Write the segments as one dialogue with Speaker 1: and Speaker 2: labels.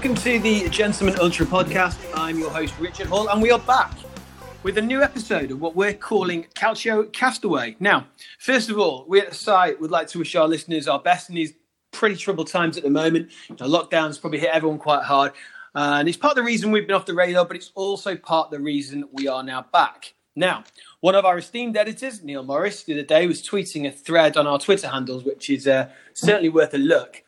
Speaker 1: Welcome to the Gentleman Ultra podcast. I'm your host, Richard Hall, and we are back with a new episode of what we're calling Calcio Castaway. Now, first of all, we at the site would like to wish our listeners our best in these pretty troubled times at the moment. Know, lockdown's probably hit everyone quite hard, uh, and it's part of the reason we've been off the radar, but it's also part of the reason we are now back. Now, one of our esteemed editors, Neil Morris, the other day was tweeting a thread on our Twitter handles, which is uh, certainly worth a look.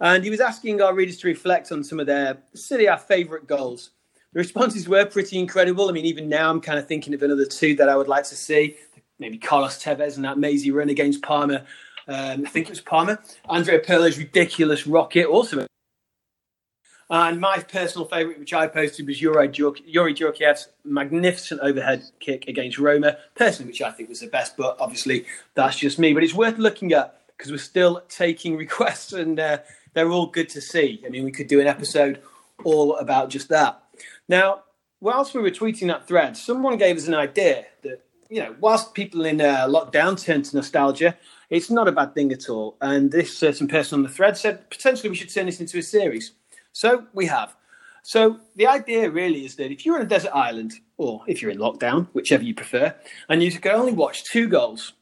Speaker 1: And he was asking our readers to reflect on some of their silly, our favourite goals. The responses were pretty incredible. I mean, even now I'm kind of thinking of another two that I would like to see. Maybe Carlos Tevez and that mazy run against Parma. Um, I think it was Parma. Andrea Pirlo's ridiculous rocket, also. And my personal favourite, which I posted, was Youri, Youri Djorkaeff's magnificent overhead kick against Roma. Personally, which I think was the best, but obviously that's just me. But it's worth looking at because we're still taking requests and uh, they're all good to see. I mean, we could do an episode all about just that. Now, whilst we were tweeting that thread, someone gave us an idea that, you know, whilst people in uh, lockdown turn to nostalgia, it's not a bad thing at all. And this certain person on the thread said potentially we should turn this into a series. So we have. So the idea really is that if you're on a desert island, or if you're in lockdown, whichever you prefer, and you could only watch two goals,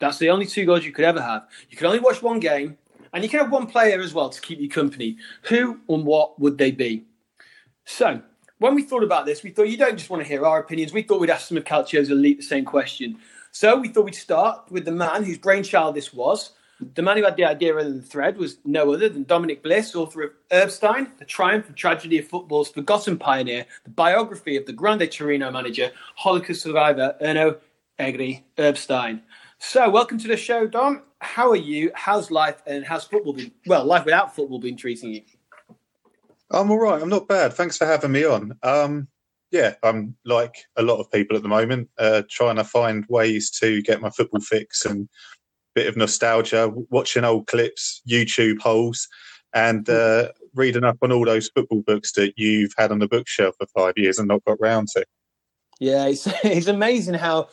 Speaker 1: that's the only two goals you could ever have. You could only watch one game, and you can have one player as well to keep you company. Who and what would they be? So, when we thought about this, we thought you don't just want to hear our opinions. We thought we'd ask some of Calcio's elite the same question. So, we thought we'd start with the man whose brainchild this was. The man who had the idea of the thread was no other than Dominic Bliss, author of Erbstein, The Triumph and Tragedy of Football's Forgotten Pioneer, the biography of the Grande Torino manager, Holocaust survivor Erno Egri Erbstein. So, welcome to the show, Dom. How are you? How's life and how's football been? Well, life without football been treating you?
Speaker 2: I'm all right. I'm not bad. Thanks for having me on. Um, yeah, I'm like a lot of people at the moment, uh, trying to find ways to get my football fix and bit of nostalgia, watching old clips, YouTube holes, and uh, reading up on all those football books that you've had on the bookshelf for five years and not got round to.
Speaker 1: Yeah, it's, it's amazing how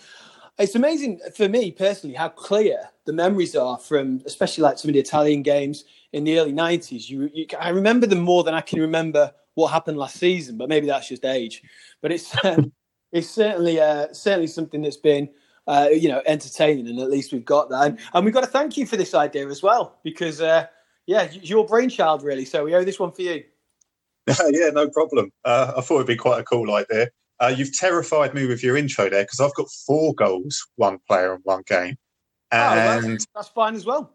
Speaker 1: it's amazing for me personally how clear the memories are from, especially like some of the Italian games in the early '90s. You, you I remember them more than I can remember what happened last season, but maybe that's just age. But it's um, it's certainly uh, certainly something that's been uh, you know entertaining, and at least we've got that, and, and we've got to thank you for this idea as well because uh, yeah, your brainchild really. So we owe this one for you.
Speaker 2: yeah, no problem. Uh, I thought it'd be quite a cool idea. Uh, you've terrified me with your intro there because I've got four goals, one player and one game, and
Speaker 1: oh, that's, that's fine as well.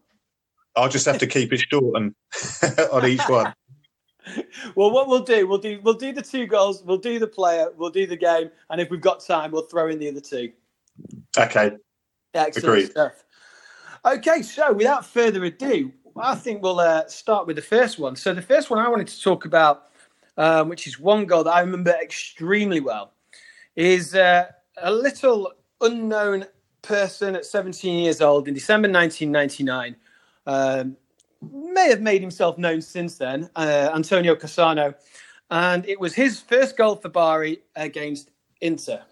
Speaker 2: I'll just have to keep it short and on each one.
Speaker 1: well, what we'll do, we'll do, we'll do the two goals, we'll do the player, we'll do the game, and if we've got time, we'll throw in the other two.
Speaker 2: Okay.
Speaker 1: Excellent Agreed. stuff. Okay, so without further ado, I think we'll uh, start with the first one. So the first one I wanted to talk about um, which is one goal that I remember extremely well, is uh, a little unknown person at 17 years old in December 1999. Um, may have made himself known since then, uh, Antonio Cassano. And it was his first goal for Bari against Inter.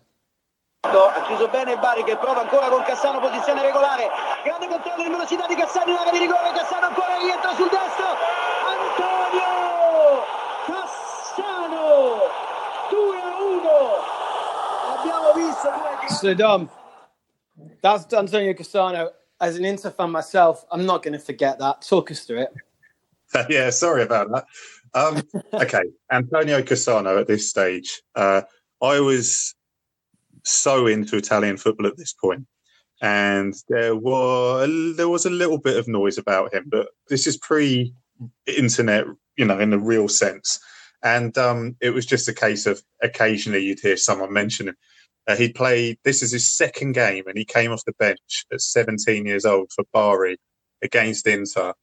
Speaker 3: Ha chiuso bene Bari che prova ancora con Cassano, posizione regolare. Grande controllo in velocità di Cassano in area di rigore. Cassano ancora rientra sul destro. Antonio Cassano. Cassano 2 a 1 abbiamo visto
Speaker 1: so Dom that's Antonio Cassano as an Inter fan myself I'm not going to forget that. Talk us through it.
Speaker 2: Yeah sorry about that. Um, okay Antonio Cassano at this stage. Uh, I was so into Italian football at this point and there was there was a little bit of noise about him but this is pre internet you know in the real sense. And um, it was just a case of occasionally you'd hear someone mention Uh, he played, this is his second game, and he came off the bench at 17 years old for Bari against Inter.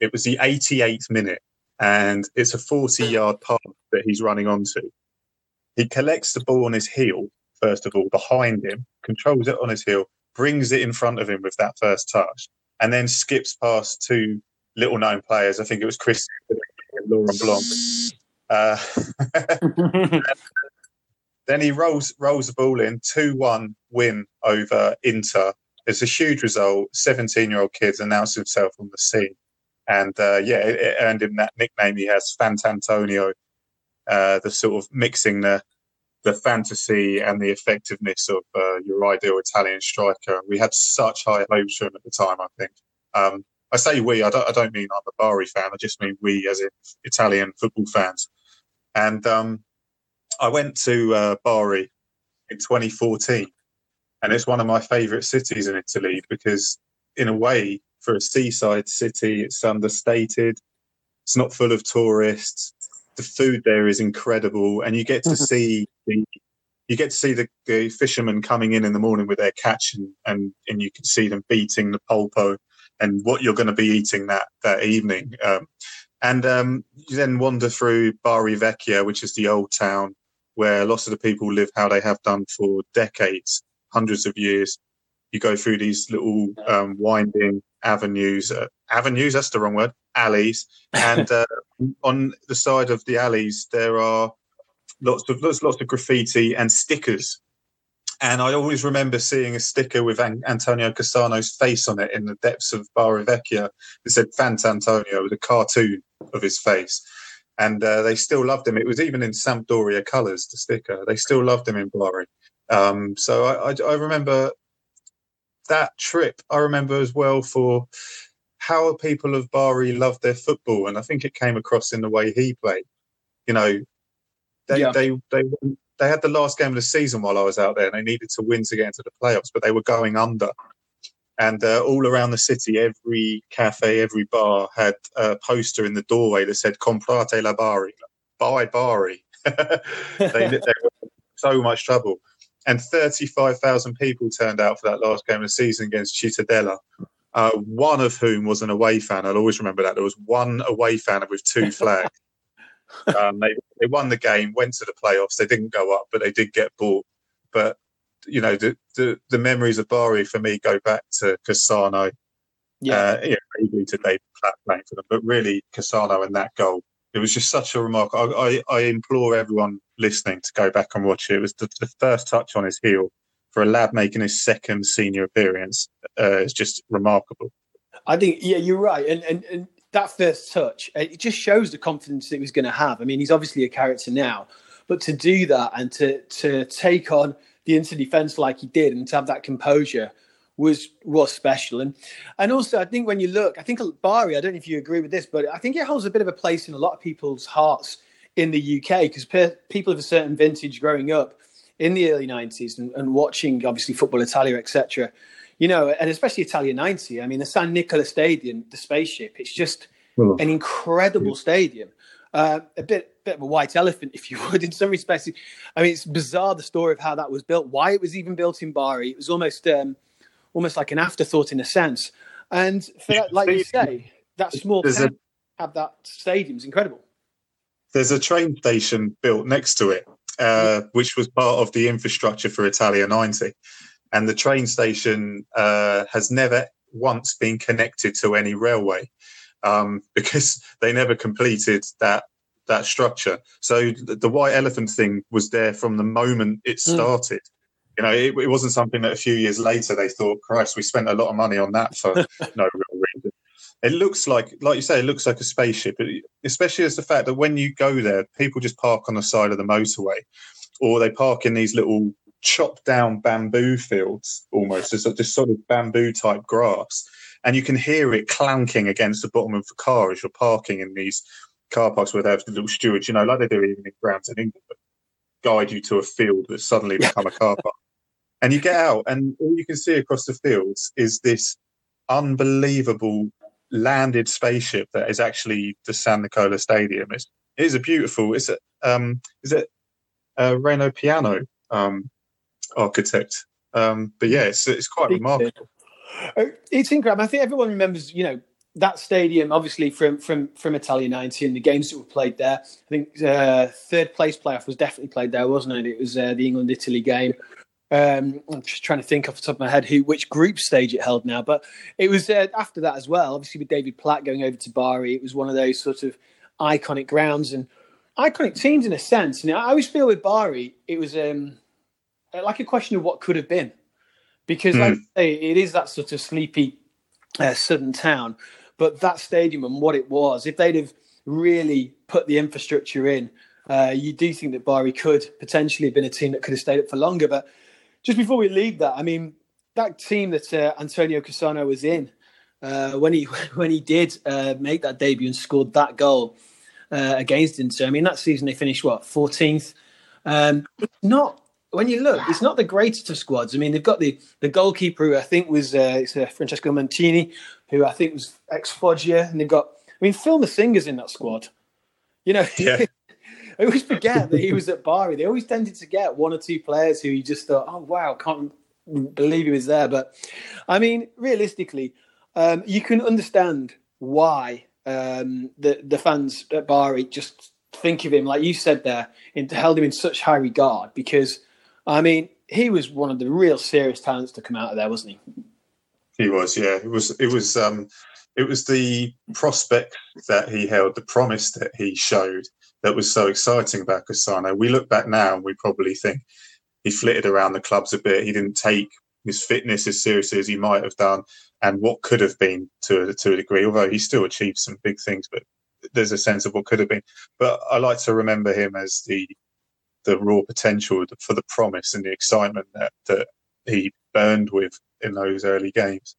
Speaker 2: It was the 88th minute, and it's a 40 yard pass that he's running onto. He collects the ball on his heel, first of all, behind him, controls it on his heel, brings it in front of him with that first touch, and then skips past two little known players. I think it was Chris and Laurent Blanc uh, then he rolls rolls the ball in, two one win over Inter. It's a huge result. Seventeen year old kid announced himself on the scene, and uh, yeah, it, it, earned him that nickname he has, Fantantonio, uh, the sort of mixing the the fantasy and the effectiveness of uh, your ideal Italian striker. We had such high hopes for him at the time. I think. Um, I say we. I don't. I don't mean I'm a Bari fan. I just mean we as in Italian football fans. And um, I went to uh, Bari in 2014, and it's one of my favourite cities in Italy because, in a way, for a seaside city, it's understated. It's not full of tourists. The food there is incredible, and you get to mm-hmm. see the you get to see the, the, fishermen coming in in the morning with their catch, and, and, and you can see them beating the polpo and what you're going to be eating that that evening. Um, and um, you then wander through Bari Vecchia, which is the old town where lots of the people live how they have done for decades, hundreds of years. You go through these little um, winding avenues, uh, avenues, that's the wrong word, alleys. And uh, on the side of the alleys, there are lots of lots, lots of graffiti and stickers and I always remember seeing a sticker with An- Antonio Cassano's face on it in the depths of Bari Vecchia that said Fantantonio with a cartoon of his face. And uh, they still loved him. It was even in Sampdoria colours, the sticker. They still loved him in Bari. Um, so I, I, I remember that trip. I remember as well for how people of Bari loved their football. And I think it came across in the way he played. You know, they, yeah. they, they, they had the last game of the season while I was out there, and they needed to win to get into the playoffs, but they were going under. And uh, all around the city, every cafe, every bar had a poster in the doorway that said "Comprate la Bari," buy Bari. they, they were so much trouble, and thirty-five thousand people turned out for that last game of the season against Cittadella. Uh, one of whom was an away fan. I'll always remember that. There was one away fan with two flags. Um, they they won the game, went to the playoffs. They didn't go up, but they did get bought. But you know, the the, the memories of Bari for me go back to Cassano. Yeah, uh, yeah, maybe to David Platt playing for them, but really Cassano and that goal. It was just such a remarkable. I, I, I implore everyone listening to go back and watch it. It was the, the first touch on his heel for a lad making his second senior appearance. Uh, it's just remarkable.
Speaker 1: I think, yeah, you're right. And, and, and that first touch, it just shows the confidence that he was going to have. I mean, he's obviously a character now, but to do that and to to take on the inter defense like he did and to have that composure was was special. And and also, I think when you look, I think Bari, I don't know if you agree with this, but I think it holds a bit of a place in a lot of people's hearts in the UK because people of a certain vintage growing up in the early 90s and, and watching obviously football Italia, etc you know, and especially Italia 90. I mean, the San Nicola Stadium, the spaceship, it's just an incredible stadium. Uh, a bit, bit of a white elephant, if you would, in some respects. I mean, it's bizarre the story of how that was built, why it was even built in Bari. It was almost, um, almost like an afterthought in a sense. And for that, like you say, that small town a, have that stadium is incredible.
Speaker 2: There's a train station built next to it, uh, which was part of the infrastructure for Italia 90 and the train station uh, has never once been connected to any railway um, because they never completed that that structure. So the, white elephant thing was there from the moment it hmm. started. Mm. You know, it, it, wasn't something that a few years later they thought, "Christ, we spent a lot of money on that for no real reason." It looks like, like you say, it looks like a spaceship, especially as the fact that when you go there, people just park on the side of the motorway, or they park in these little chopped down bamboo fields almost. It's just sort of bamboo type grass. And you can hear it clanking against the bottom of the car as you're parking in these car parks where they have the little stewards, you know, like they do even in grounds in England, but guide you to a field that's suddenly become a car park. And you get out, and all you can see across the fields is this unbelievable landed spaceship that is actually the San Nicola Stadium. It's, it is a beautiful. It's a um, is it a Renzo Piano um, architect. Um, but yeah, it's, it's quite remarkable.
Speaker 1: It's incredible. I think everyone remembers, you know, that stadium, obviously from from from Italia 90 and the games that were played there. I think uh, third place playoff was definitely played there, wasn't it? It was uh, the England Italy game. Um, I'm just trying to think off the top of my head who which group stage it held now, but it was uh, after that as well. Obviously, with David Platt going over to Bari, it was one of those sort of iconic grounds and iconic teams in a sense. And I always feel with Bari, it was um, like a question of what could have been, because mm. like I say, it is that sort of sleepy uh, southern town. But that stadium and what it was, if they'd have really put the infrastructure in, uh, you do think that Bari could potentially have been a team that could have stayed up for longer. But just before we leave that, I mean, that team that uh, Antonio Cassano was in uh, when he when he did uh, make that debut and scored that goal uh, against Inter. I mean, that season they finished what 14th. Um, not when you look, it's not the greatest of squads. I mean, they've got the the goalkeeper who I think was uh, it's, uh, Francesco Mancini, who I think was ex Foggia, and they've got. I mean, Phil Masinga's in that squad. You know, yeah. I always forget that he was at Bari. They always tended to get one or two players who you just thought, oh wow, can't believe he was there. But I mean, realistically, um, you can understand why um, the the fans at Bari just think of him like you said there, and held him in such high regard because I mean he was one of the real serious talents to come out of there, wasn't he?
Speaker 2: He was, yeah. It was it was um, it was the prospect that he held, the promise that he showed that was so exciting about Cassano. We look back now and we probably think he flitted around the clubs a bit. He didn't take his fitness as seriously as he might have done, and what could have been to to a degree. Although he still achieved some big things, but there's a sense of what could have been. But I like to remember him as the the raw potential for the promise and the excitement that that he burned with in those early games.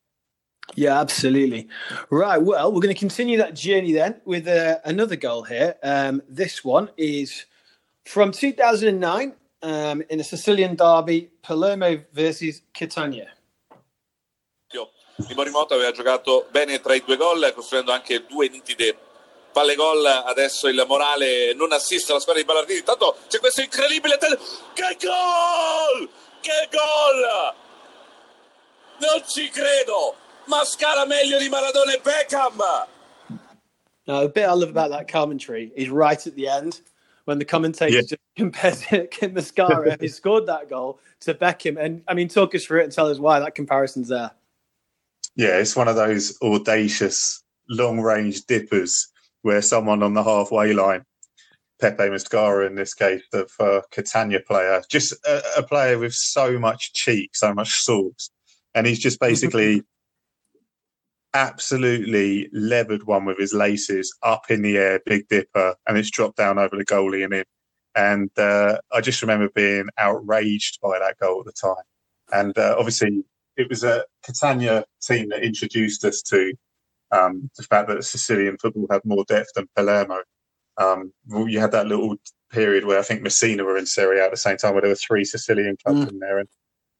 Speaker 1: Yeah, absolutely. Right. Well, we're going to continue that journey then with uh, another goal here. Um, this one is from 2009 um, in a Sicilian derby, Palermo versus Catania.
Speaker 4: Di Morimoto aveva giocato bene tra i due gol, costruendo anche due nitide palle gol. Adesso il morale non assiste alla squadra di Ballardini. Intanto c'è questo incredibile. Che gol! Che gol! Non ci credo! Mascara meglio di Maradona e Beckham!
Speaker 1: Now, the bit I love about that commentary is right at the end when the commentator yeah. just compares Kim Mascara, who scored that goal, to Beckham. And I mean, talk us through it and tell us why that comparison's there.
Speaker 2: Yeah, it's one of those audacious long range dippers where someone on the halfway line, Peppe Mascara in this case, the uh, Catania player, just a, a, player with so much cheek, so much sauce. And he's just basically absolutely levered one with his laces up in the air, Big Dipper, and it's dropped down over the goalie and in. And uh, I just remember being outraged by that goal at the time. And uh, obviously, it was a Catania team that introduced us to um, the fact that Sicilian football had more depth than Palermo. Um, you had that little period where I think Messina were in Serie A at the same time, where there were three Sicilian clubs mm. in there. And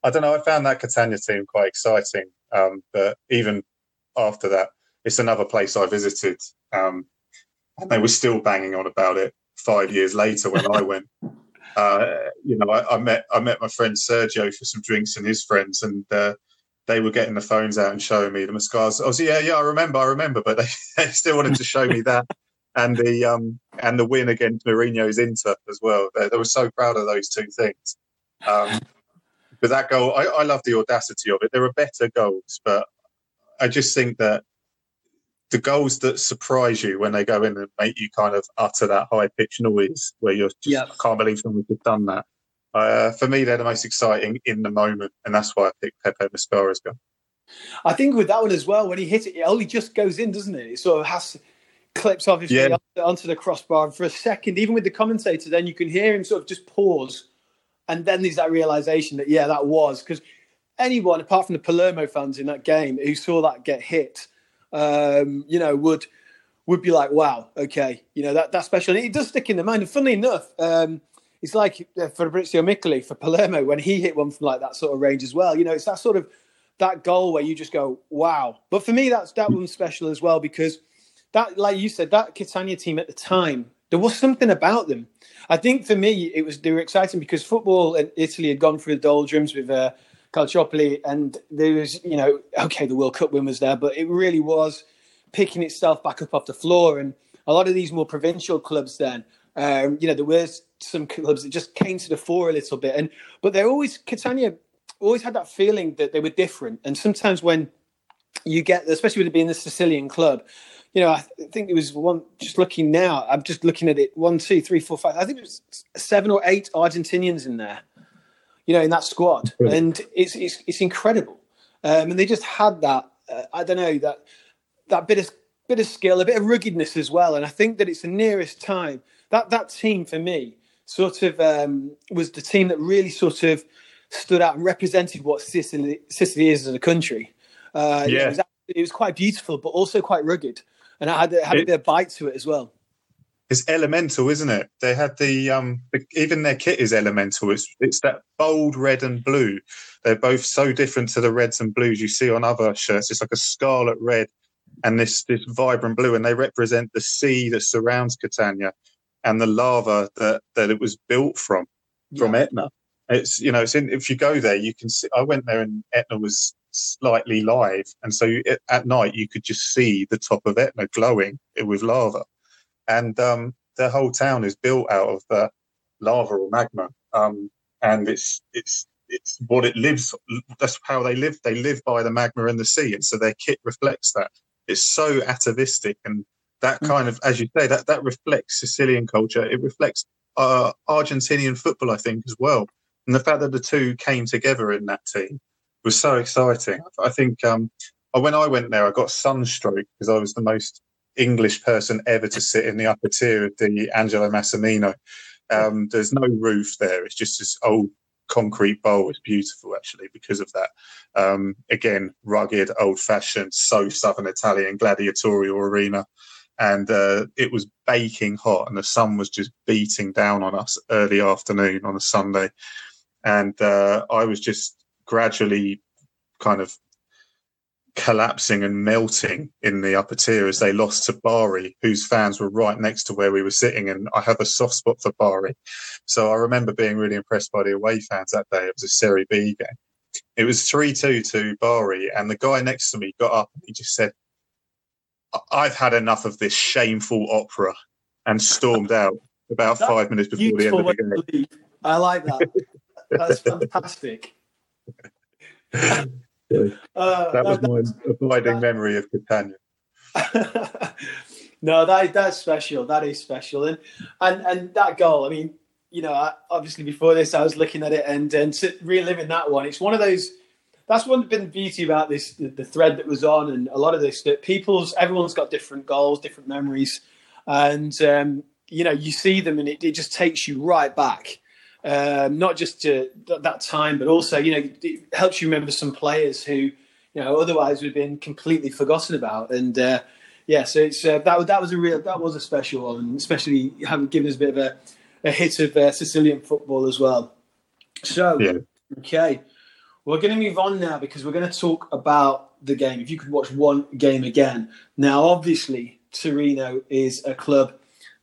Speaker 2: I don't know, I found that Catania team quite exciting. Um, but even after that, it's another place I visited, um, and they were still banging on about it five years later when I went. Uh, you know, I, I, met I met my friend Sergio for some drinks and his friends, and uh, they were getting the phones out and showing me the Mascars. I was yeah, yeah, I remember, I remember, but they, they still wanted to show me that and the um and the win against Mourinho's Inter as well. They, they were so proud of those two things. Um, but that goal, I, I love the audacity of it. There are better goals, but I just think that the goals that surprise you when they go in and make you kind of utter that high pitched noise where you're just, yep. I can't believe someone could have done that. Uh, for me, they're the most exciting in the moment, and that's why I picked Peppe Mascara's goal.
Speaker 1: I think with that one as well, when he hits it, it only just goes in, doesn't it? It sort of has clips off his yeah. onto the crossbar, and for a second, even with the commentator, then you can hear him sort of just pause, and then there's that realization that yeah, that was because anyone apart from the Palermo fans in that game who saw that get hit, um, you know, would would be like, wow, okay, you know that that's special. And it does stick in the mind. And funnily enough, um, it's like uh, Fabrizio Miccoli for Palermo when he hit one from like that sort of range as well. You know, it's that sort of that goal where you just go, wow. But for me, that's that one's special as well because that, like you said, that Catania team at the time, there was something about them. I think for me, it was they were exciting because football in Italy had gone through the doldrums with uh, Calciopoli, and there was, you know, okay, the World Cup win was there, but it really was picking itself back up off the floor. And a lot of these more provincial clubs, then, um, you know, there were some clubs that just came to the fore a little bit, and but they're always Catania always had that feeling that they were different. And sometimes when you get, especially with it being the Sicilian club, you know, I think it was one. Just looking now, I'm just looking at it. One, two, three, four, five. I think it was seven or eight Argentinians in there you know, in that squad, and it's it's, it's incredible. Um, and they just had that. Uh, I don't know that that bit of bit of skill, a bit of ruggedness as well. And I think that it's the nearest time that that team for me sort of um, was the team that really sort of stood out and represented what Sicily, Sicily is as a country. Uh,
Speaker 2: Yeah.
Speaker 1: it, was, it was quite beautiful, but also quite rugged, and it had, it had a bit of bite to it as well.
Speaker 2: It's elemental, isn't it? They had the um, the, even their kit is elemental. It's it's that bold red and blue. They're both so different to the reds and blues you see on other shirts. It's like a scarlet red and this this vibrant blue, and they represent the sea that surrounds Catania and the lava that that it was built from from Etna. It's you know, it's in, if you go there, you can see. I went there and Etna was slightly live, and so you, at night you could just see the top of Etna glowing with lava, and um, the whole town is built out of the lava or magma, um, and it's it's it's what it lives. That's how they live. They live by the magma and the sea, and so their kit reflects that. It's so atavistic, and that
Speaker 1: Mm.
Speaker 2: kind of, as you say, that that reflects Sicilian culture. It reflects uh, Argentinian football, I think, as well. And the fact that the two came together in that team was so exciting. I think um, when I went there, I got sunstroke because I was the most English person ever to sit in the upper tier of the Angelo Massimino. Um, there's no roof there; it's just this old concrete bowl. It's beautiful, actually, because of that. Um, again, rugged, old-fashioned, so Southern Italian gladiatorial arena and uh, it was baking hot and the sun was just beating down on us early afternoon on a sunday and uh, i was just gradually kind of collapsing and melting in the upper tier as they lost to bari whose fans were right next to where we were sitting and i have a soft spot for bari so i remember being really impressed by the away fans that day it was a serie b game it was 3-2 to bari and the guy next to me got up and he just said I've had enough of this shameful opera and stormed out about
Speaker 1: That's
Speaker 2: five minutes before the end of the game.
Speaker 1: I like that. That's fantastic. Uh,
Speaker 2: That was
Speaker 1: that-
Speaker 2: my abiding memory of Catania.
Speaker 1: no, that that's special. That is special, and and and that goal. I mean, you know, I, obviously before this, I was looking at it and and to reliving that one. It's one of those. That's one been the beauty about this the, the thread that was on, and a lot of this that people's everyone's got different goals, different memories, and um, you know you see them, and it, it just takes you right back. Um, not just to th- that time, but also you know it helps you remember some players who you know otherwise would have been completely forgotten about. And uh, yeah, so it's uh, that was that was a real that was a special one, and especially having given us a bit of a, a hit of uh, Sicilian football as well. So
Speaker 2: Yeah.
Speaker 1: okay, we're going to move on now because we're going to talk about the game. If you could watch one game again, now obviously Torino is a club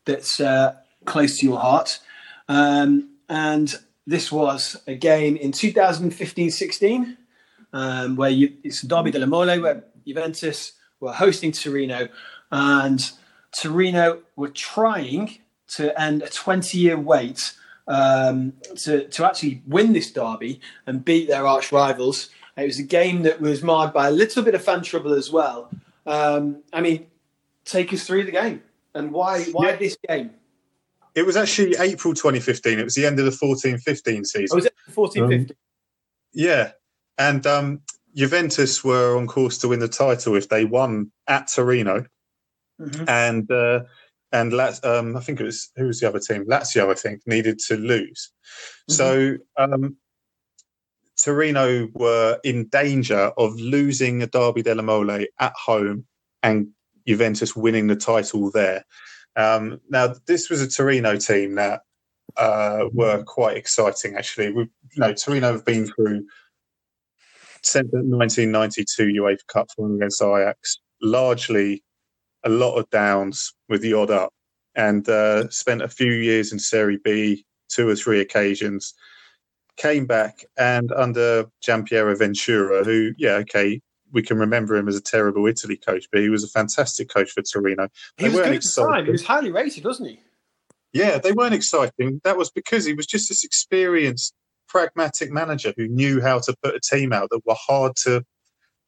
Speaker 1: that's uh, close to your heart. Um, and this was a game in 2015-16 um, where you, it's Derby della Mole where Juventus were hosting Torino and Torino were trying to end a 20-year wait um, to, to actually win this derby and beat their arch rivals. It was a game that was marred by a little bit of fan trouble as well. Um, I mean, take us through the game and why why
Speaker 2: Yeah.
Speaker 1: this game?
Speaker 2: It was actually April 2015. It was the end of the 14-15 season.
Speaker 1: Oh, was it 14
Speaker 2: Um,
Speaker 1: 15?
Speaker 2: Yeah, and um, Juventus were on course to win the title if they won at Torino,
Speaker 1: Mhm.
Speaker 2: and uh, and Laz- um, I think it was who was the other team? Lazio, I think, needed to lose. So um, Torino were in danger of losing a Derby della Mole at home and Juventus winning the title there. Um, now, this was a Torino team that uh, were quite exciting, actually. We, you know, Torino have been through since 1992 UEFA Cup final against Ajax, largely a lot of downs with the odd up, and uh, spent a few years in Serie B, two or three occasions. Came back and under Giampiero Ventura, who, yeah, okay, we can remember him as a terrible Italy coach, but he was a fantastic coach for Torino.
Speaker 1: He was good at the time. He was highly rated, wasn't he?
Speaker 2: Yeah, they weren't exciting. That was because he was just this experienced, pragmatic manager who knew how to put a team out that were hard to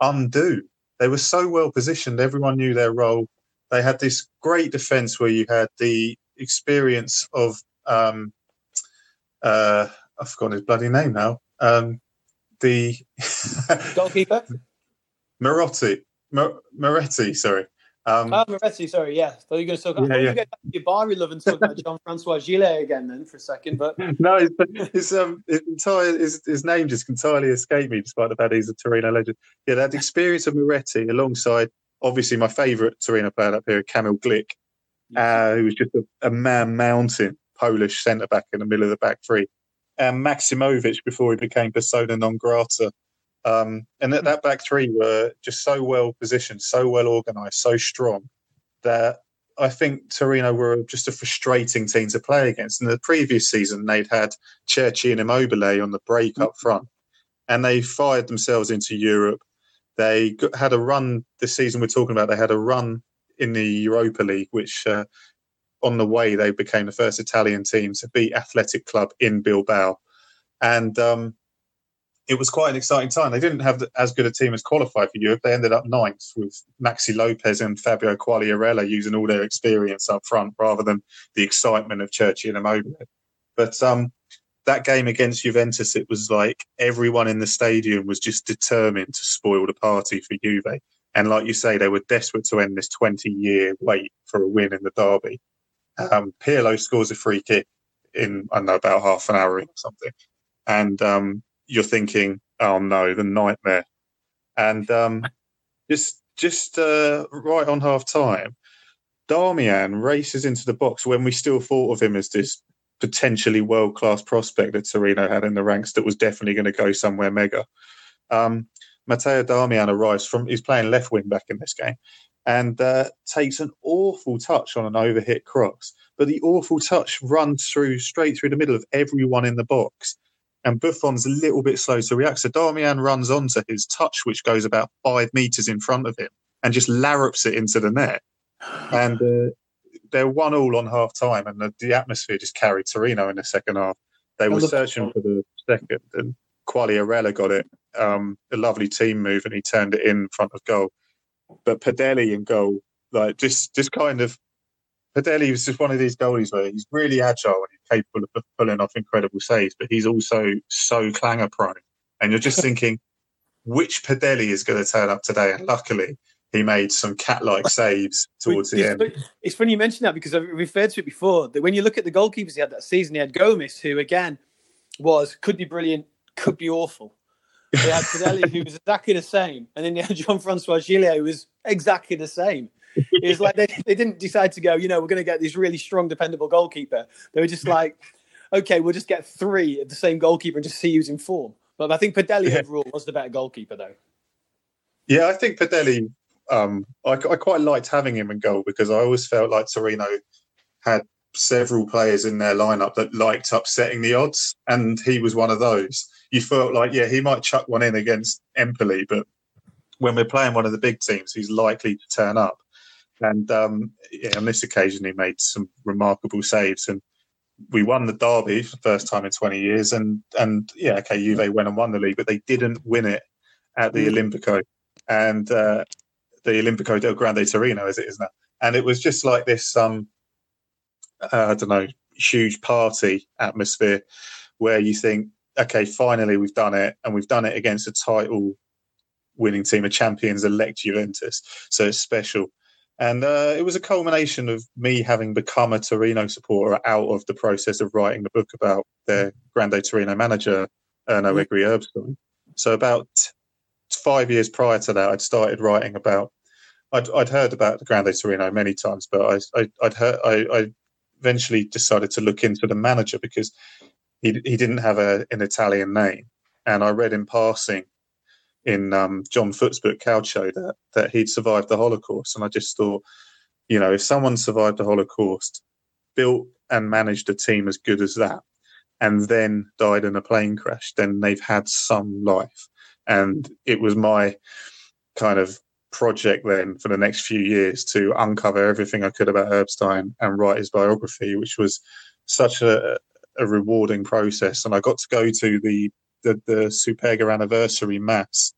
Speaker 2: undo. They were so well positioned. Everyone knew their role. They had this great defense where you had the experience of, um, uh, I've forgotten his bloody name now. Um, the
Speaker 1: Goalkeeper.
Speaker 2: Marotti, Mar- Moretti, sorry. Um,
Speaker 1: oh, Moretti, sorry, yeah. Thought you were going to talk about
Speaker 2: Yeah, yeah.
Speaker 1: get your Bari love and talk about Jean Francois Gillet again then for a second, but
Speaker 2: no, his, his, um, his, entire, his, his name just entirely escaped me, despite the fact he's a Torino legend. Yeah, that experience of Moretti alongside, obviously, my favourite Torino player up here, Kamil Glik, uh, who was just a, a man mountain Polish centre back in the middle of the back three, and Maksimovic before he became persona non grata. Um, and that, that back three were just so well positioned, so well organised, so strong that I think Torino were just a frustrating team to play against. In the previous season, they'd had Cerci and Immobile on the break up front, and they fired themselves into Europe. They got, had a run this season. We're talking about. They had a run in the Europa League, which uh, on the way they became the first Italian team to beat Athletic Club in Bilbao, and um, it was quite an exciting time. They didn't have as good a team as qualified for Europe. They ended up ninth with Maxi Lopez and Fabio Quagliarella using all their experience up front rather than the excitement of Cerci and Immobile. But um, that game against Juventus, it was like everyone in the stadium was just determined to spoil the party for Juve. And like you say, they were desperate to end this 20 year wait for a win in the derby. Um, Pirlo scores a free kick in, I don't know, about half an hour or something. And um, you're thinking, oh no, the nightmare. And um, just just uh, right on half time, Darmian races into the box when we still thought of him as this potentially world class prospect that Torino had in the ranks that was definitely going to go somewhere mega. Um, Matteo Darmian arrives from, he's playing left wing back in this game and uh, takes an awful touch on an overhit cross. But the awful touch runs through straight through the middle of everyone in the box and Buffon's a little bit slow to react. So Darmian runs onto his touch, which goes about five meters in front of him, and just larrups it into the net. And uh, they're one all on half time, and the, the, atmosphere just carried Torino in the second half. They were searching for the second, and Quagliarella got it. Um, a lovely team move, and he turned it in front of goal. But Padelli in goal, like just just kind of Padelli was just one of these goalies where he's really agile and he's capable of pulling off incredible saves, but he's also so clanger prone. And you're just thinking, which Padelli is going to turn up today? And luckily, he made some cat-like saves towards the end.
Speaker 1: It's funny you mention that because I've referred to it before. That when you look at the goalkeepers he had that season, he had Gomis, who again was could be brilliant, could be awful. He had Padelli, who was exactly the same, and then you had Jean Francois Gillet, who was exactly the same. It was like they, they didn't decide to go, you know, we're going to get this really strong, dependable goalkeeper. They were just like, okay, we'll just get three of the same goalkeeper and just see who's in form. But I think Padelli yeah. overall was the better goalkeeper, though.
Speaker 2: Yeah, I think Padelli, um, I, I quite liked having him in goal because I always felt like Torino had several players in their lineup that liked upsetting the odds, and he was one of those. You felt like, yeah, he might chuck one in against Empoli, but when we're playing one of the big teams, he's likely to turn up. And um, yeah, on this occasion, he made some remarkable saves, and we won the derby for the first time in 20 years. And and yeah, okay, Juve went and won the league, but they didn't win it at the Olimpico, and uh, the Olimpico del Grande Torino, as it is now. And it was just like this, um, uh, I don't know, huge party atmosphere where you think, okay, finally we've done it, and we've done it against a title winning team, a champions elect Juventus. So it's special. And uh, it was a culmination of me having become a Torino supporter out of the process of writing the book about their Grande Torino manager, Erno mm. Egri Erbstein. So about five years prior to that, I'd started writing about. I'd, I'd heard about the Grande Torino many times, but I, I, would heard. I, I eventually decided to look into the manager because he he didn't have a, an Italian name, and I read in passing in um, John Foot's book Calcio that that he'd survived the Holocaust, and I just thought, you know, if someone survived the Holocaust, built and managed a team as good as that, and then died in a plane crash, then they've had some life. And it was my kind of project then for the next few years to uncover everything I could about Erbstein and write his biography, which was such a, a rewarding process. And I got to go to the the, the Superga anniversary mass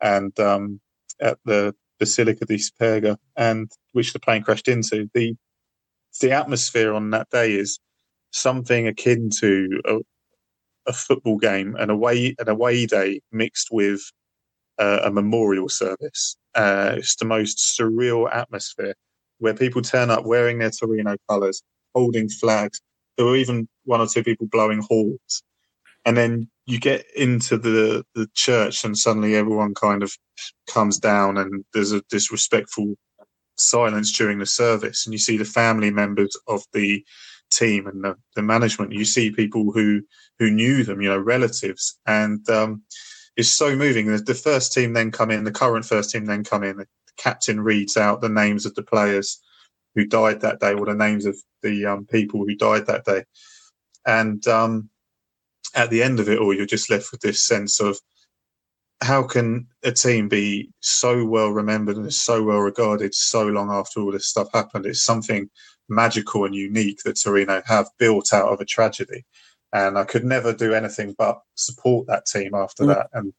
Speaker 2: and um, at the Basilica di Superga, and which the plane crashed into. The the atmosphere on that day is something akin to a, a football game, an away an away day mixed with uh, a memorial service. Uh, it's the most surreal atmosphere where people turn up wearing their Torino colours, holding flags. There were even one or two people blowing horns. And then you get into the, the church and suddenly everyone kind of comes down and there's a disrespectful silence during the service. And you see the family members of the team and the, the management. You see people who, who knew them, you know, relatives. And, um, it's so moving. The, the first team then come in, the current first team then come in. The captain reads out the names of the players who died that day, or the names of the um, people who died that day. And um, at the end of it all, you're just left with this sense of how can a team be so well remembered and so well regarded so long after all this stuff happened? It's something magical and unique that Torino have built out of a tragedy and I could never do anything but support that team after mm. that. And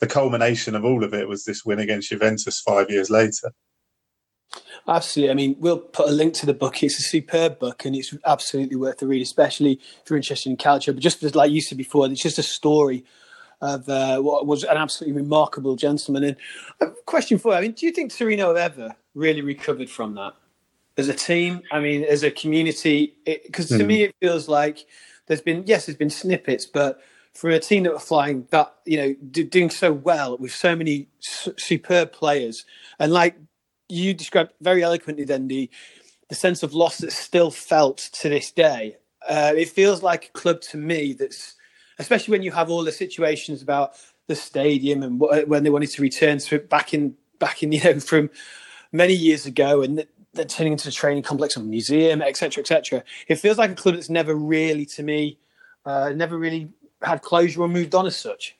Speaker 2: the culmination of all of it was this win against Juventus five years later.
Speaker 1: Absolutely. I mean, we'll put a link to the book. It's a superb book and it's absolutely worth the read, especially if you're interested in culture. But just like you said before, it's just a story of uh, what was an absolutely remarkable gentleman. And a question for you I mean, do you think Torino have ever really recovered from that as a team? I mean, as a community? Because to mm. me, it feels like there's been yes, there's been snippets, but for a team that were flying that you know doing so well with so many su- superb players, and like you described very eloquently, then the the sense of loss that's still felt to this day. Uh, it feels like a club to me that's, especially when you have all the situations about the stadium and when they wanted to return to it back in back in you know from many years ago, and they're turning into a training complex or museum, etc., etc. It feels like a club that's never really, to me, uh, never really had closure or moved on as such.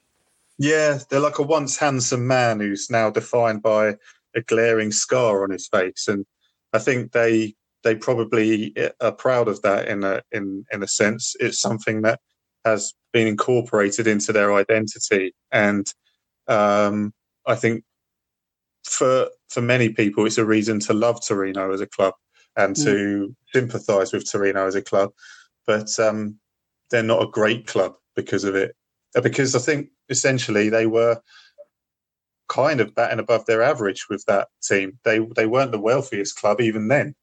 Speaker 2: Yeah, they're like a once handsome man who's now defined by a glaring scar on his face, and I think they they probably are proud of that in a in in a sense. It's something that has been incorporated into their identity, and um, I think for for many people, it's a reason to love Torino as a club and to mm. sympathise with Torino as a club. But um, they're not a great club because of it. Because I think essentially they were kind of batting above their average with that team. They they weren't the wealthiest club even then.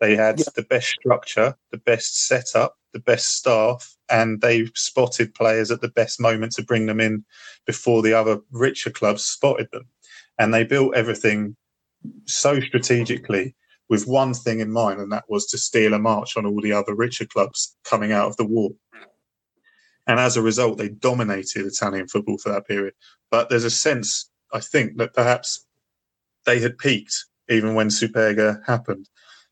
Speaker 2: They had yeah. the best structure, the best setup, the best staff, and they spotted players at the best moment to bring them in before the other richer clubs spotted them and they built everything so strategically with one thing in mind, and that was to steal a march on all the other richer clubs coming out of the war. And as a result, they dominated Italian football for that period. But there's a sense, I think, that perhaps they had peaked even when Superga happened.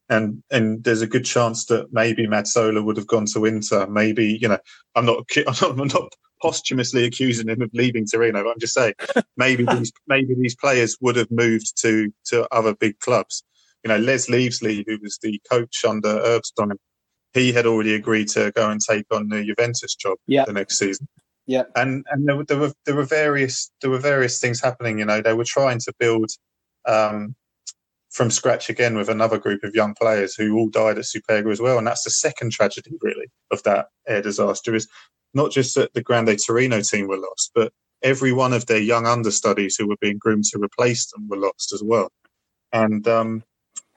Speaker 2: And and there's a good chance that maybe Mazzola would have gone to Inter. Maybe you know, I'm not I'm not posthumously accusing him of leaving Torino. But I'm just saying, maybe these maybe these players would have moved to to other big clubs. You know, Les Lievesley, who was the coach under Erbstein, he had already agreed to go and take on the Juventus job the next season.
Speaker 1: Yeah,
Speaker 2: and and there, there, were there were various there were various things happening. You know, they were trying to build um, from scratch again with another group of young players who all died at Superga as well. And that's the second tragedy, really, of that air disaster is not just that the Grande Torino team were lost, but every one of their young understudies who were being groomed to replace them were lost as well. And um,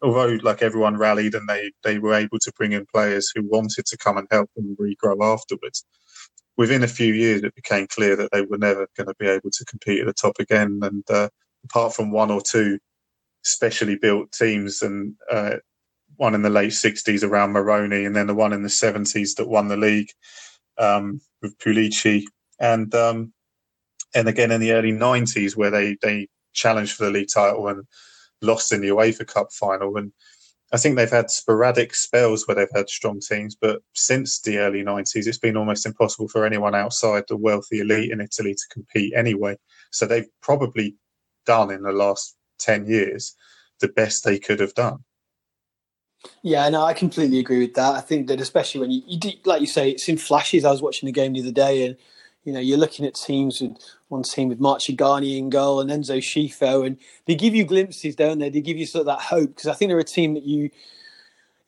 Speaker 2: although, like everyone rallied and they they were able to bring in players who wanted to come and help them regrow afterwards, within a few years it became clear that they were never going to be able to compete at the top again. And uh, apart from one or two specially built teams and uh, one in the late 60s around Meroni and then the one in the 70s that won the league um, with Pulici, and um, and again in the early '90s where they they challenged for the league title and lost in the UEFA Cup final. And I think they've had sporadic spells where they've had strong teams, but since the early '90s, it's been almost impossible for anyone outside the wealthy elite in Italy to compete anyway. So they've probably done in the last ten years the best they could have done.
Speaker 1: Yeah, no, I completely agree with that. I think that especially when you, you do, like you say, it's in flashes. I was watching the game the other day, and you know, you're looking at teams and one team with Marchegiani in goal and Enzo Scifo, and they give you glimpses, don't they? They give you sort of that hope because I think they're a team that you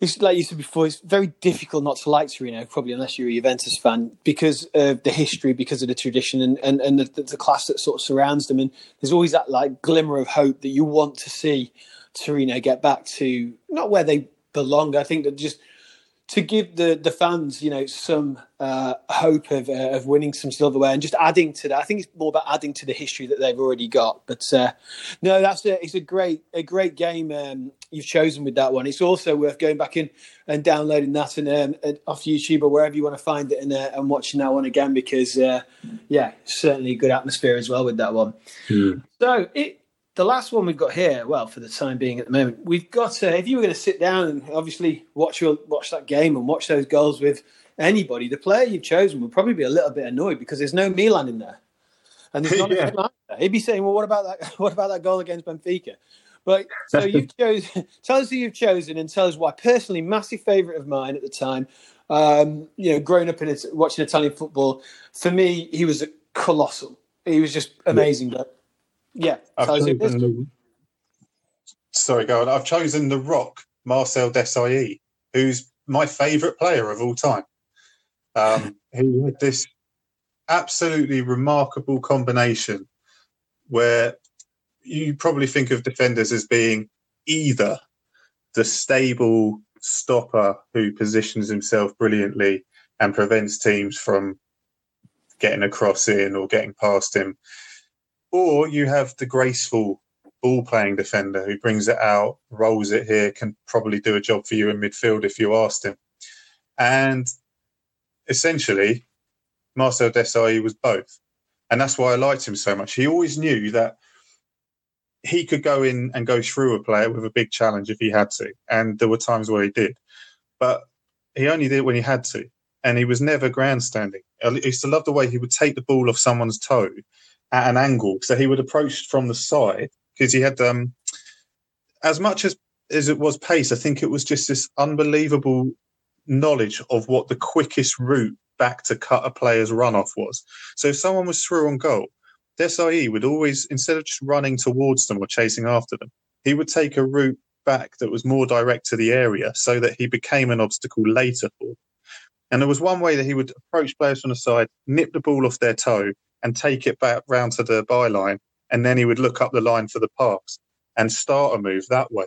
Speaker 1: it's like you said before, it's very difficult not to like Torino, probably unless you're a Juventus fan, because of the history, because of the tradition, and and, and the, the class that sort of surrounds them. And there's always that like glimmer of hope that you want to see Torino get back to not where they belong. I think that just to give the the fans, you know, some uh, hope of uh, of winning some silverware and just adding to that. I think it's more about adding to the history that they've already got. But uh, no, that's a, it's a great a great game um, you've chosen with that one. It's also worth going back in and downloading that and, um, and off YouTube or wherever you want to find it and, uh, and watching that one again because uh, yeah, certainly good atmosphere as well with that one.
Speaker 2: Mm.
Speaker 1: So it the last one we've got here, well, for the time being at the moment, we've got. Uh, if you were going to sit down and obviously watch your watch that game and watch those goals with anybody, the player you've chosen will probably be a little bit annoyed because there's no Milan in there, and there's not
Speaker 2: Yeah.
Speaker 1: a Milan there. He'd be saying, "Well, what about that? What about that goal against Benfica?" But so you've chosen. tell us who you've chosen and tell us why. Personally, massive favourite of mine at the time. Um, you know, growing up in watching Italian football, for me, he was a colossal. He was just amazing. But yeah,
Speaker 2: I've
Speaker 1: tell us who it is.
Speaker 2: chosen the, sorry, go on. I've chosen the Rock, Marcel Desailly, who's my favourite player of all time. Um, he had this absolutely remarkable combination where you probably think of defenders as being either the stable stopper who positions himself brilliantly and prevents teams from getting a cross in or getting past him, or you have the graceful ball playing defender who brings it out, rolls it here, can probably do a job for you in midfield if you asked him. And essentially, Marcel Desailly was both. And that's why I liked him so much. He always knew that he could go in and go through a player with a big challenge if he had to. And there were times where he did. But he only did it when he had to. And he was never grandstanding. I used to love the way he would take the ball off someone's toe at an angle. So he would approach from the side because he had um as much as as it was pace, I think it was just this unbelievable knowledge of what the quickest route back to cut a player's runoff was. So if someone was through on goal, Desailly would always, instead of just running towards them or chasing after them, he would take a route back that was more direct to the area so that he became an obstacle later for them. And there was one way that he would approach players from the side, nip the ball off their toe, and take it back round to the byline. And then he would look up the line for the pass and start a move that way.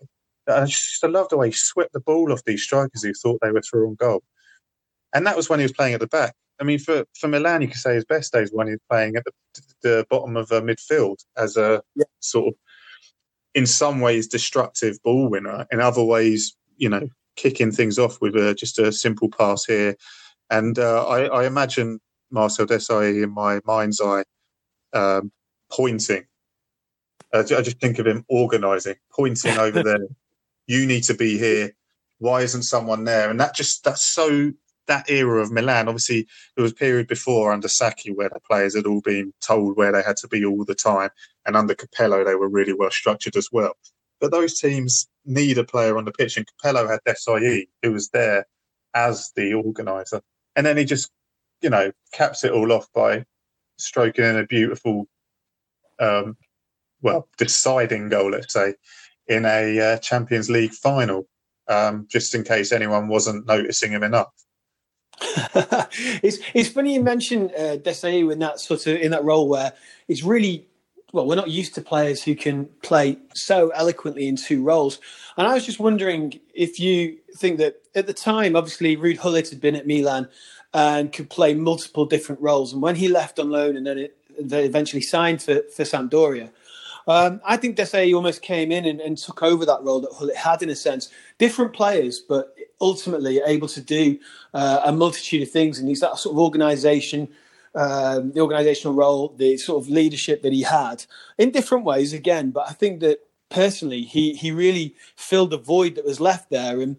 Speaker 2: I just I love the way he swept the ball off these strikers who thought they were through on goal. And that was when he was playing at the back. I mean, for, for Milan, you could say his best days when he was playing at the, the bottom of uh, midfield as a
Speaker 1: Yeah.
Speaker 2: sort of, in some ways, destructive ball winner. In other ways, you know, kicking things off with a, just a simple pass here. And uh, I, I imagine Marcel Desailly in my mind's eye um, pointing. Uh, I just think of him organising, pointing over there. You need to be here. Why isn't someone there? And that just that's so that era of Milan. Obviously, there was a period before under Sacchi where the players had all been told where they had to be all the time, and under Capello they were really well structured as well. But those teams need a player on the pitch, and Capello had Desailly, who was there as the organizer, and then he just, you know, caps it all off by stroking in a beautiful, um, well, deciding goal, let's say, in a uh, Champions League final. Um, just in case anyone wasn't noticing him enough.
Speaker 1: it's it's funny you mention uh, Desailly in that sort of in that role where it's really well we're not used to players who can play so eloquently in two roles. And I was just wondering if you think that at the time, obviously, Ruud Gullit had been at Milan and could play multiple different roles. And when he left on loan and then it, they eventually signed for, for Sampdoria, um, I think Desailly almost came in and, and, took over that role that Gullit had in a sense. Different players, but ultimately able to do uh, a multitude of things. And he's that sort of organisation, um, the organisational role, the sort of leadership that he had in different ways again. But I think that personally, he he really filled the void that was left there. And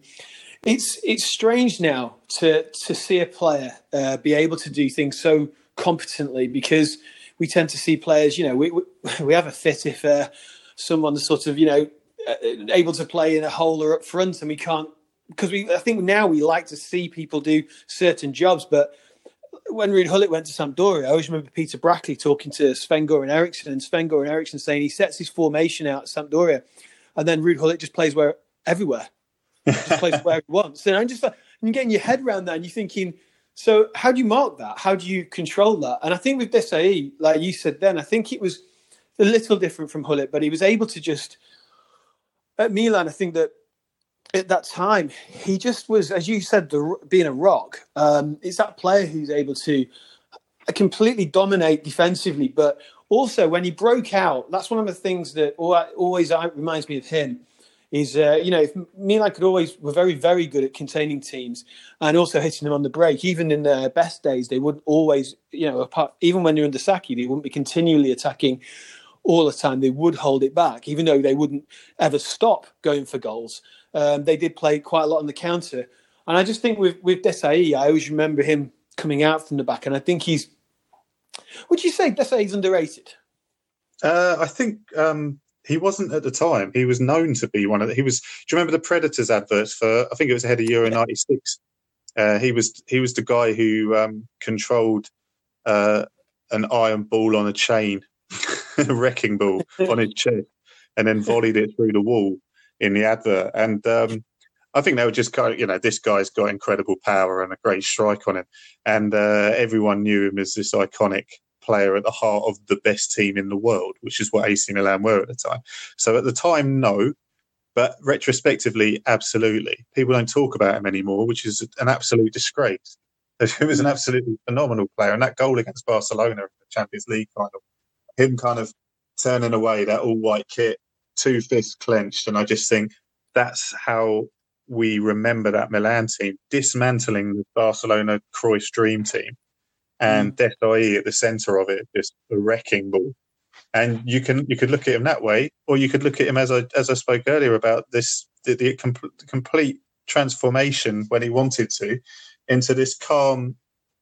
Speaker 1: it's it's strange now to to see a player uh, be able to do things so competently because we tend to see players, you know, we we, we have a fit if uh, someone's sort of, you know, uh, able to play in a hole or up front, and we can't because we. I think now we like to see people do certain jobs, but when Ruud Gullit went to Sampdoria, I always remember Peter Brackley talking to Sven Goran Eriksson, and Sven Goran Eriksson saying he sets his formation out at Sampdoria, and then Ruud Gullit just plays where everywhere. Just plays where he wants. And I'm just like, you're getting your head around that, and you're thinking, so how do you mark that? How do you control that? And I think with Desailly, like you said then, I think it was a little different from Gullit, but he was able to just at Milan. I think that at that time he just was, as you said, the, being a rock. Um, it's that player who's able to completely dominate defensively, but also when he broke out, that's one of the things that always reminds me of him. Is uh, you know if Milan could always were very very good at containing teams and also hitting them on the break. Even in their best days, they wouldn't always you know apart, even when they're under Sacchi, they wouldn't be continually attacking all the time. They would hold it back, even though they wouldn't ever stop going for goals. Um, they did play quite a lot on the counter, and I just think with with Desailly, I always remember him coming out from the back, and I think he's would you say Desailly's underrated?
Speaker 2: Uh, I think um, he wasn't at the time. He was known to be one of the, he was. Do you remember the Predators adverts for? I think it was ahead of Euro '96. Uh, he was he was the guy who um, controlled uh, an iron ball on a chain, a wrecking ball on his chest, and then volleyed it through the wall in the advert. And um, I think they were just kind of, you know, this guy's got incredible power and a great strike on him. And uh, everyone knew him as this iconic player at the heart of the best team in the world, which is what AC Milan were at the time. So at the time, no. But retrospectively, absolutely. People don't talk about him anymore, which is an absolute disgrace. He was an absolutely phenomenal player. And that goal against Barcelona in the Champions League final, him kind of turning away that all white kit, two fists clenched. And I just think that's how we remember that Milan team dismantling the Barcelona Cruyff dream team and mm. Desailly at the centre of it, just a wrecking ball. And you can you could look at him that way, or you could look at him as I as I spoke earlier about this the, the com- complete transformation when he wanted to into this calm,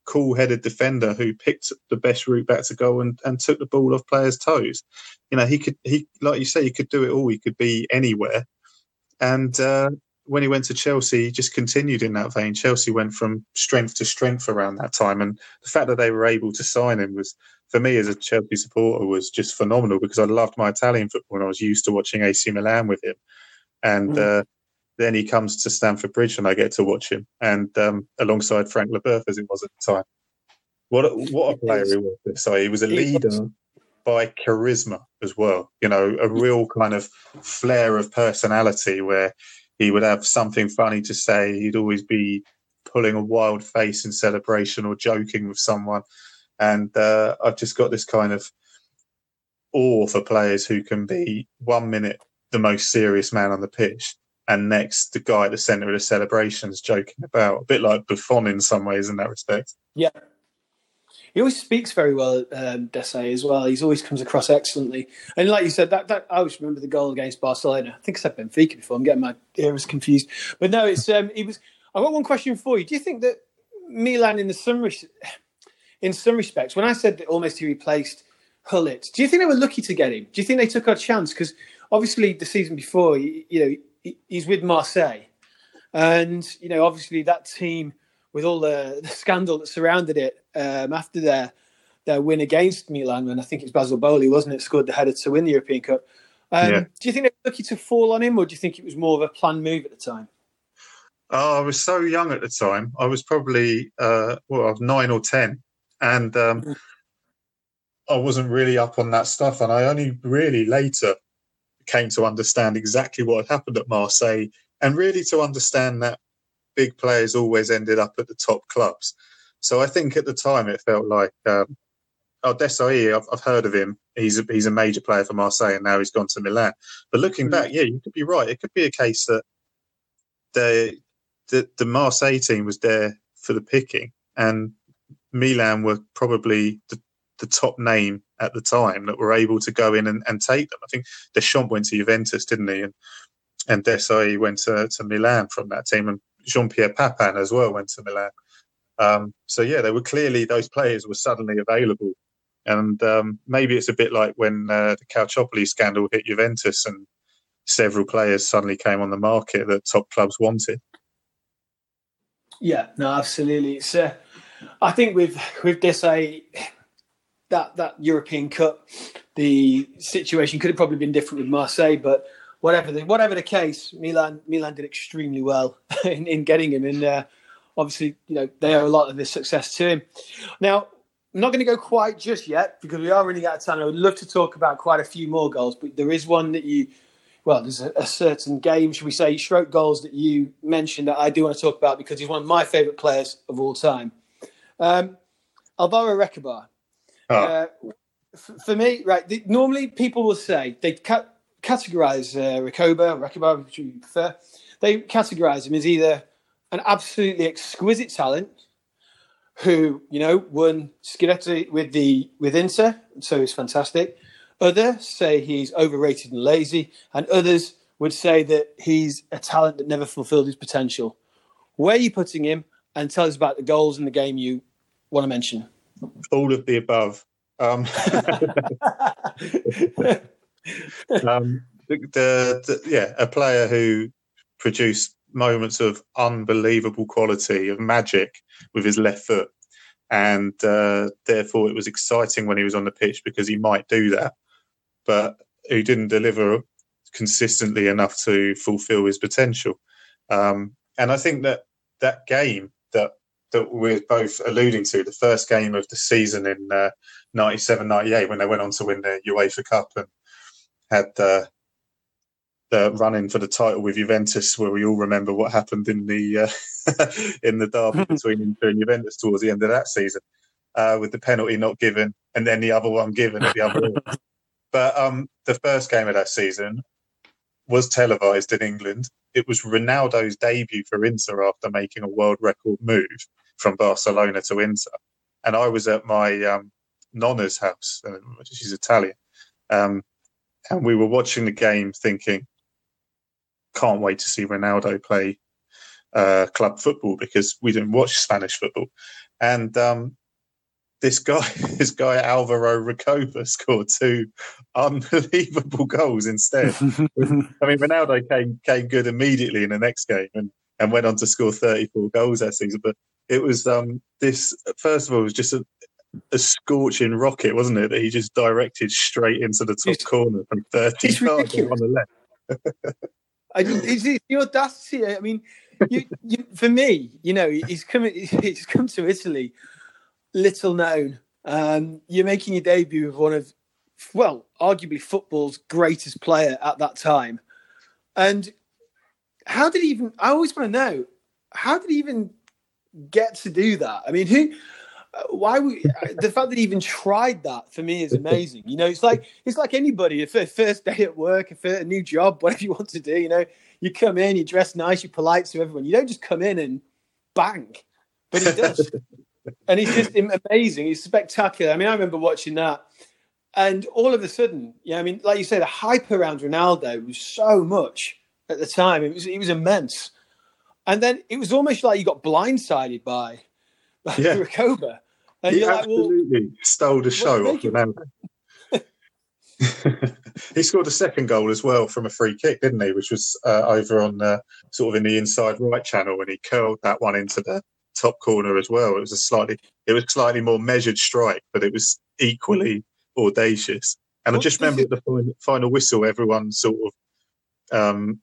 Speaker 2: cool-headed defender who picked the best route back to goal and, and took the ball off players' toes. You know, he could he like you say he could do it all. He could be anywhere, and uh, when he went to Chelsea, he just continued in that vein. Chelsea went from strength to strength around that time, and the fact that they were able to sign him was, for me as a Chelsea supporter, was just phenomenal because I loved my Italian football and I was used to watching AC Milan with him, and mm. uh, then he comes to Stamford Bridge and I get to watch him, and um, alongside Frank Leboeuf as it was at the time. What a, what a player he was! So he was a leader by charisma as well. You know, a real kind of flair of personality where he would have something funny to say. He'd always be pulling a wild face in celebration or joking with someone. And uh, I've just got this kind of awe for players who can be one minute the most serious man on the pitch and next the guy at the centre of the celebrations joking about. A bit like Buffon in some ways in that respect.
Speaker 1: Yeah, he always speaks very well, um, Desailly as well. He's always comes across excellently. And like you said, that, that I always remember the goal against Barcelona. I think I said Benfica before. I'm getting my ears confused, but no, it's um, he was. I've got one question for you. Do you think that Milan, in the some in some respects, when I said that almost he replaced Gullit, do you think they were lucky to get him? Do you think they took a chance? Because obviously the season before, you know, he's with Marseille, and you know, obviously that team with all the, the scandal that surrounded it um, after their their win against Milan, and I think it's Basile Boli, wasn't it, scored the header to win the European Cup. Um, yeah. Do you think they were lucky to fall on him, or do you think it was more of a planned move at the time?
Speaker 2: Oh, I was so young at the time. I was probably uh, well, was nine or ten, and um, mm. I wasn't really up on that stuff. And I only really later came to understand exactly what had happened at Marseille, and really to understand that big players always ended up at the top clubs. So I think at the time it felt like, um, oh, Desailly, I've, I've, heard of him. He's a, he's a major player for Marseille, and now he's gone to Milan. But looking mm. back, yeah, you could be right. It could be a case that the the, the Marseille team was there for the picking, and Milan were probably the, the top name at the time that were able to go in and, and take them. I think Deschamps went to Juventus, didn't he? And and Desailly went to, to Milan from that team, and Jean Pierre Papin as well went to Milan. Um, so yeah, they were clearly those players were suddenly available, and um, maybe it's a bit like when uh, the Calciopoli scandal hit Juventus and several players suddenly came on the market that top clubs wanted.
Speaker 1: Yeah, no, absolutely. Uh, I think with with this a that that European Cup, the situation could have probably been different with Marseille, but whatever the whatever the case, Milan Milan did extremely well in, in getting him, and uh, obviously, you know, they owe a lot of this success to him. Now, I'm not going to go quite just yet because we are running out of time. I would love to talk about quite a few more goals, but there is one that you, well, there's a, a certain game, should we say, stroke goals that you mentioned that I do want to talk about because he's one of my favourite players of all time. Um, Alvaro Recobar. Oh. Uh, f- for me, right, the, normally people will say they ca- categorize uh, Recoba, Recobar, which you prefer. They categorize him as either an absolutely exquisite talent who, you know, won Scudetto with the with Inter, so he's fantastic. Others say he's overrated and lazy, and others would say that he's a talent that never fulfilled his potential. Where are you putting him? And tell us about the goals in the game you want to mention.
Speaker 2: All of the above. Um, um, the, the, the, yeah, a player who produced moments of unbelievable quality of magic with his left foot, and uh, therefore it was exciting when he was on the pitch because he might do that, but he didn't deliver consistently enough to fulfil his potential. Um, and I think that that game that that we're both alluding to, the first game of the season in uh, 97 98, when they went on to win the UEFA Cup and had uh, the run in for the title with Juventus, where we all remember what happened in the uh, in the derby between Inter and Juventus towards the end of that season, uh, with the penalty not given and then the other one given at the other end. But um, the first game of that season was televised in England. It was Ronaldo's debut for Inter after making a world record move from Barcelona to Inter, and I was at my um, nonna's house, uh, she's Italian, um, and we were watching the game, thinking can't wait to see Ronaldo play uh, club football because we didn't watch Spanish football. And um, this guy, this guy Alvaro Recoba scored two unbelievable goals instead. I mean, Ronaldo came came good immediately in the next game and, and went on to score 34 goals that season. But it was um, this first of all, it was just a, a scorching rocket, wasn't it? That he just directed straight into the top it's, corner from 30 yards on the left.
Speaker 1: I, it's the audacity. I mean, you, you, for me, you know, he's coming. He's come to Italy, little known. Um, you're making your debut with one of, well, arguably football's greatest player at that time, and how did he even? I always want to know how did he even get to do that? I mean, who? Why we uh, the fact that he even tried that for me is amazing. You know, it's like it's like anybody. If a first day at work, if a new job, whatever you want to do, you know, you come in, you dress nice, you're polite to everyone. You don't just come in and bang, but he does, and he's just amazing. He's spectacular. I mean, I remember watching that, and all of a sudden, yeah, I mean, like you say, the hype around Ronaldo was so much at the time. It was it was immense, and then it was almost like you got blindsided by yeah. Recoba.
Speaker 2: And he absolutely like, well, stole the show off Ronaldo. he scored a second goal as well from a free kick, didn't he? Which was uh, over on the, sort of in the inside right channel and he curled that one into the top corner as well. It was a slightly, it was slightly more measured strike, but it was equally audacious. And what I just remember the final, final whistle, everyone sort of um,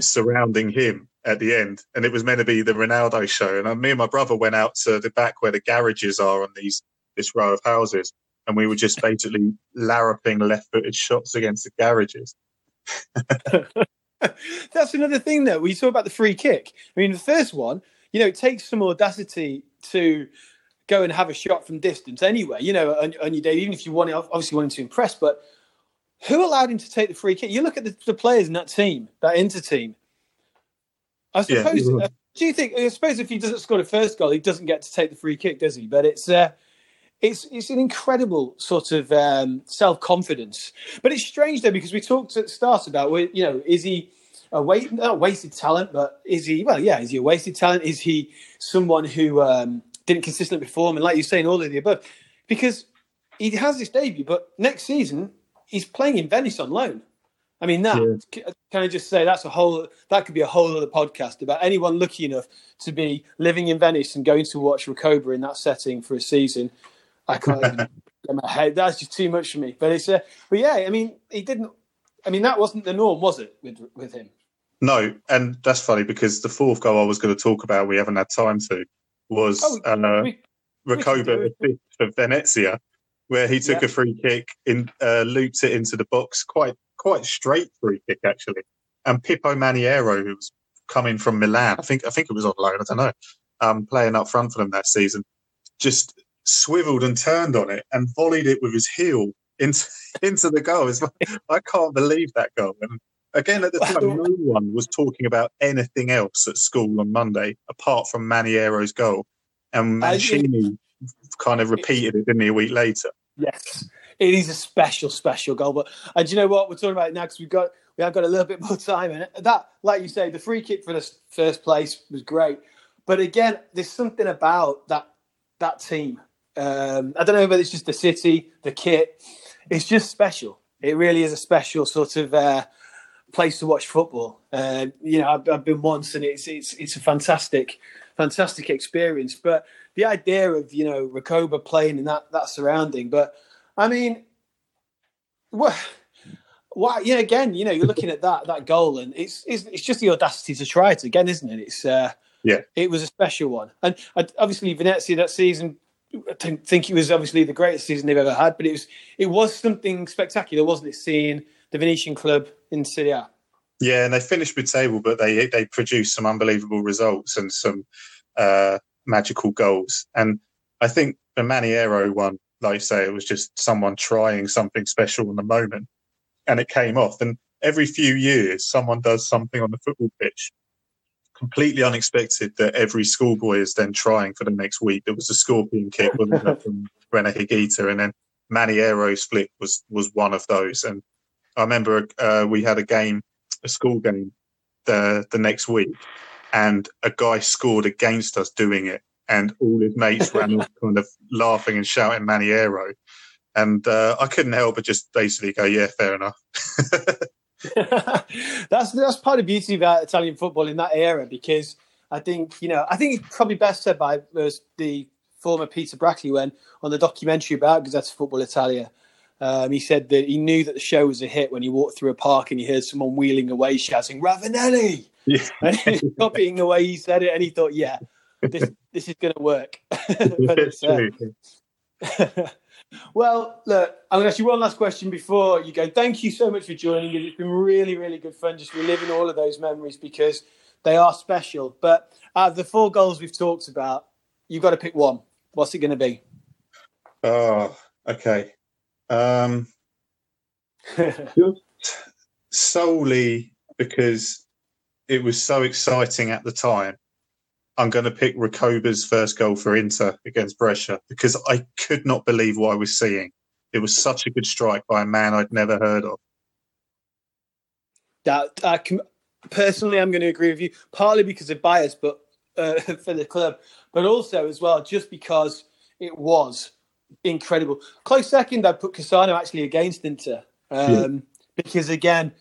Speaker 2: surrounding him at the end, and it was meant to be the Ronaldo show. And uh, me and my brother went out to the back where the garages are on these this row of houses, and we were just basically larruping left-footed shots against the garages.
Speaker 1: That's another thing, though. We talk about the free kick. I mean, the first one, you know, it takes some audacity to go and have a shot from distance anyway, you know, on, on your day, even if you want it, obviously wanting to impress. But who allowed him to take the free kick? You look at the, the players in that team, that Inter team. I suppose. Yeah. Uh, do you think? I suppose if he doesn't score the first goal, he doesn't get to take the free kick, does he? But it's uh, it's it's an incredible sort of um, self confidence. But it's strange though because we talked at the start about you know is he a wait, not wasted talent, but is he well yeah is he a wasted talent? Is he someone who um, didn't consistently perform and like you're saying all of the above? Because he has this debut, but next season he's playing in Venice on loan. I mean, that yeah. can I just say that's a whole that could be a whole other podcast about anyone lucky enough to be living in Venice and going to watch Recoba in that setting for a season. I can't even get my head. That's just too much for me. But it's uh, but yeah, I mean, he didn't I mean, that wasn't the norm, was it, with with him?
Speaker 2: No, and that's funny because the fourth goal I was going to talk about, we haven't had time to, was
Speaker 1: Oh,
Speaker 2: uh,
Speaker 1: we- we can
Speaker 2: Recoba
Speaker 1: it.
Speaker 2: for Venezia, where he took
Speaker 1: Yeah.
Speaker 2: a free kick, in uh, looped it into the box, quite quite straight free kick actually. And Pippo Maniero, who was coming from Milan, I think I think it was on loan, I don't know, um, playing up front for them that season, just swiveled and turned on it and volleyed it with his heel into into the goal. Like, I can't believe that goal. And again, at the time, no one was talking about anything else at school on Monday apart from Maniero's goal. And Mancini kind of repeated it, didn't he, a week later?
Speaker 1: Yes, it is a special, special goal. But and do you know what we're talking about it now because we've got we have got a little bit more time in it. That, like you say, the free kick for the first place was great. But again, there's something about that that team. Um, I don't know whether it's just the city, the kit. It's just special. It really is a special sort of uh, place to watch football. Uh, you know, I've, I've been once, and it's it's it's a fantastic, fantastic experience. But the idea of you know Recoba playing in that that surrounding, but I mean, what? Why? Yeah, again, you know, you're looking at that that goal, and it's it's, it's just the audacity to try it again, isn't it? It's uh,
Speaker 2: Yeah.
Speaker 1: it was a special one, and obviously Venezia that season. I don't think it was obviously the greatest season they've ever had, but it was it was something spectacular, wasn't it? Seeing the Venetian club in Serie A.
Speaker 2: Yeah, and they finished mid-table, but they they produced some unbelievable results and some uh, magical goals. And I think the Maniero one, like you say, it was just someone trying something special in the moment, and it came off. And every few years, someone does something on the football pitch completely unexpected that every schoolboy is then trying for the next week. There was a scorpion kick from Rene Higuita, and then Maniero's flick was was one of those. And I remember uh, we had a game, a school game, the the next week, and a guy scored against us doing it, and all his mates ran off, kind of laughing and shouting Maniero. And uh, I couldn't help but just basically go, "Yeah, fair enough."
Speaker 1: that's that's part of the beauty about Italian football in that era because I think you know I think it's probably best said by was the former Peter Brackley when on the documentary about Gazzetta Football Italia. Um, he said that he knew that the show was a hit when he walked through a park and he heard someone wheeling away shouting "Ravanelli,"
Speaker 2: Yeah,
Speaker 1: and he was copying the way he said it, and he thought, "Yeah, this this is going to work." but it's, uh, well, look, I'm going to ask you one last question before you go. Thank you so much for joining us. It's been really, really good fun just reliving all of those memories because they are special. But out of the four goals we've talked about, you've got to pick one. What's it going to be?
Speaker 2: Oh, okay. Um, solely because it was so exciting at the time. I'm going to pick Recoba's first goal for Inter against Brescia because I could not believe what I was seeing. It was such a good strike by a man I'd never heard of.
Speaker 1: that I can, personally, I'm going to agree with you, partly because of bias, but uh, for the club, but also as well just because it was incredible. Close second, I put Cassano actually against Inter um, because again,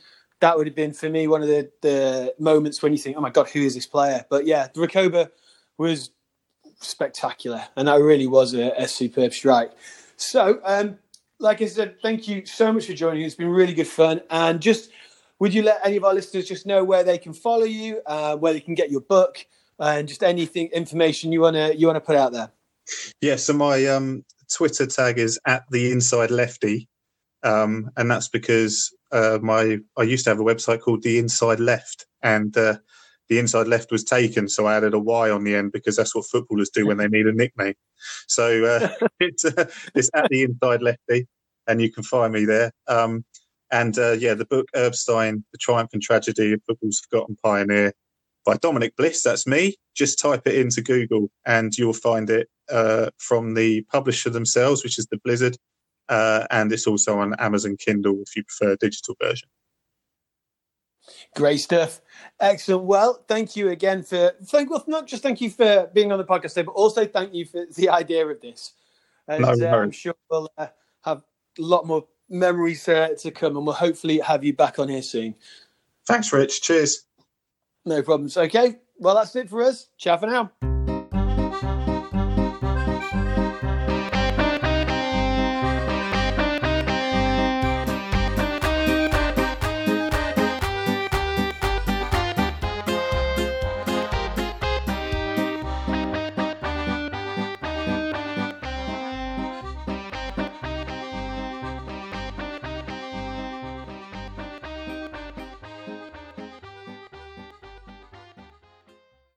Speaker 1: that would have been for me one of the, the moments when you think, "Oh my god, who is this player?" But yeah, Recoba was spectacular, and that really was a, a superb strike. So, um, like I said, thank you so much for joining. It's been really good fun, and just would you let any of our listeners just know where they can follow you, uh, where they can get your book, and just anything information you wanna you wanna put out there?
Speaker 2: Yeah, so my um, Twitter tag is at the inside lefty, um, and that's because uh, my I used to have a website called the Inside Left, and uh, the Inside Left was taken, so I added a Y on the end because that's what footballers do when they need a nickname. So uh, it's uh, it's at the Inside Lefty, and you can find me there. Um, and uh, yeah, the book Erbstein: The Triumph and Tragedy of Football's Forgotten Pioneer by Dominic Bliss. That's me. Just type it into Google, and you'll find it uh, from the publisher themselves, which is the Blizzard, uh, and it's also on Amazon Kindle if you prefer a digital version.
Speaker 1: Great stuff. Excellent. Well, thank you again for thank well not just thank you for being on the podcast today, but also thank you for the idea of this. And
Speaker 2: No
Speaker 1: uh, I'm sure we'll uh, have a lot more memories uh, to come, and we'll hopefully have you back on here soon.
Speaker 2: Thanks, Rich. Cheers.
Speaker 1: No problems. Okay. Well, that's it for us. Ciao for now.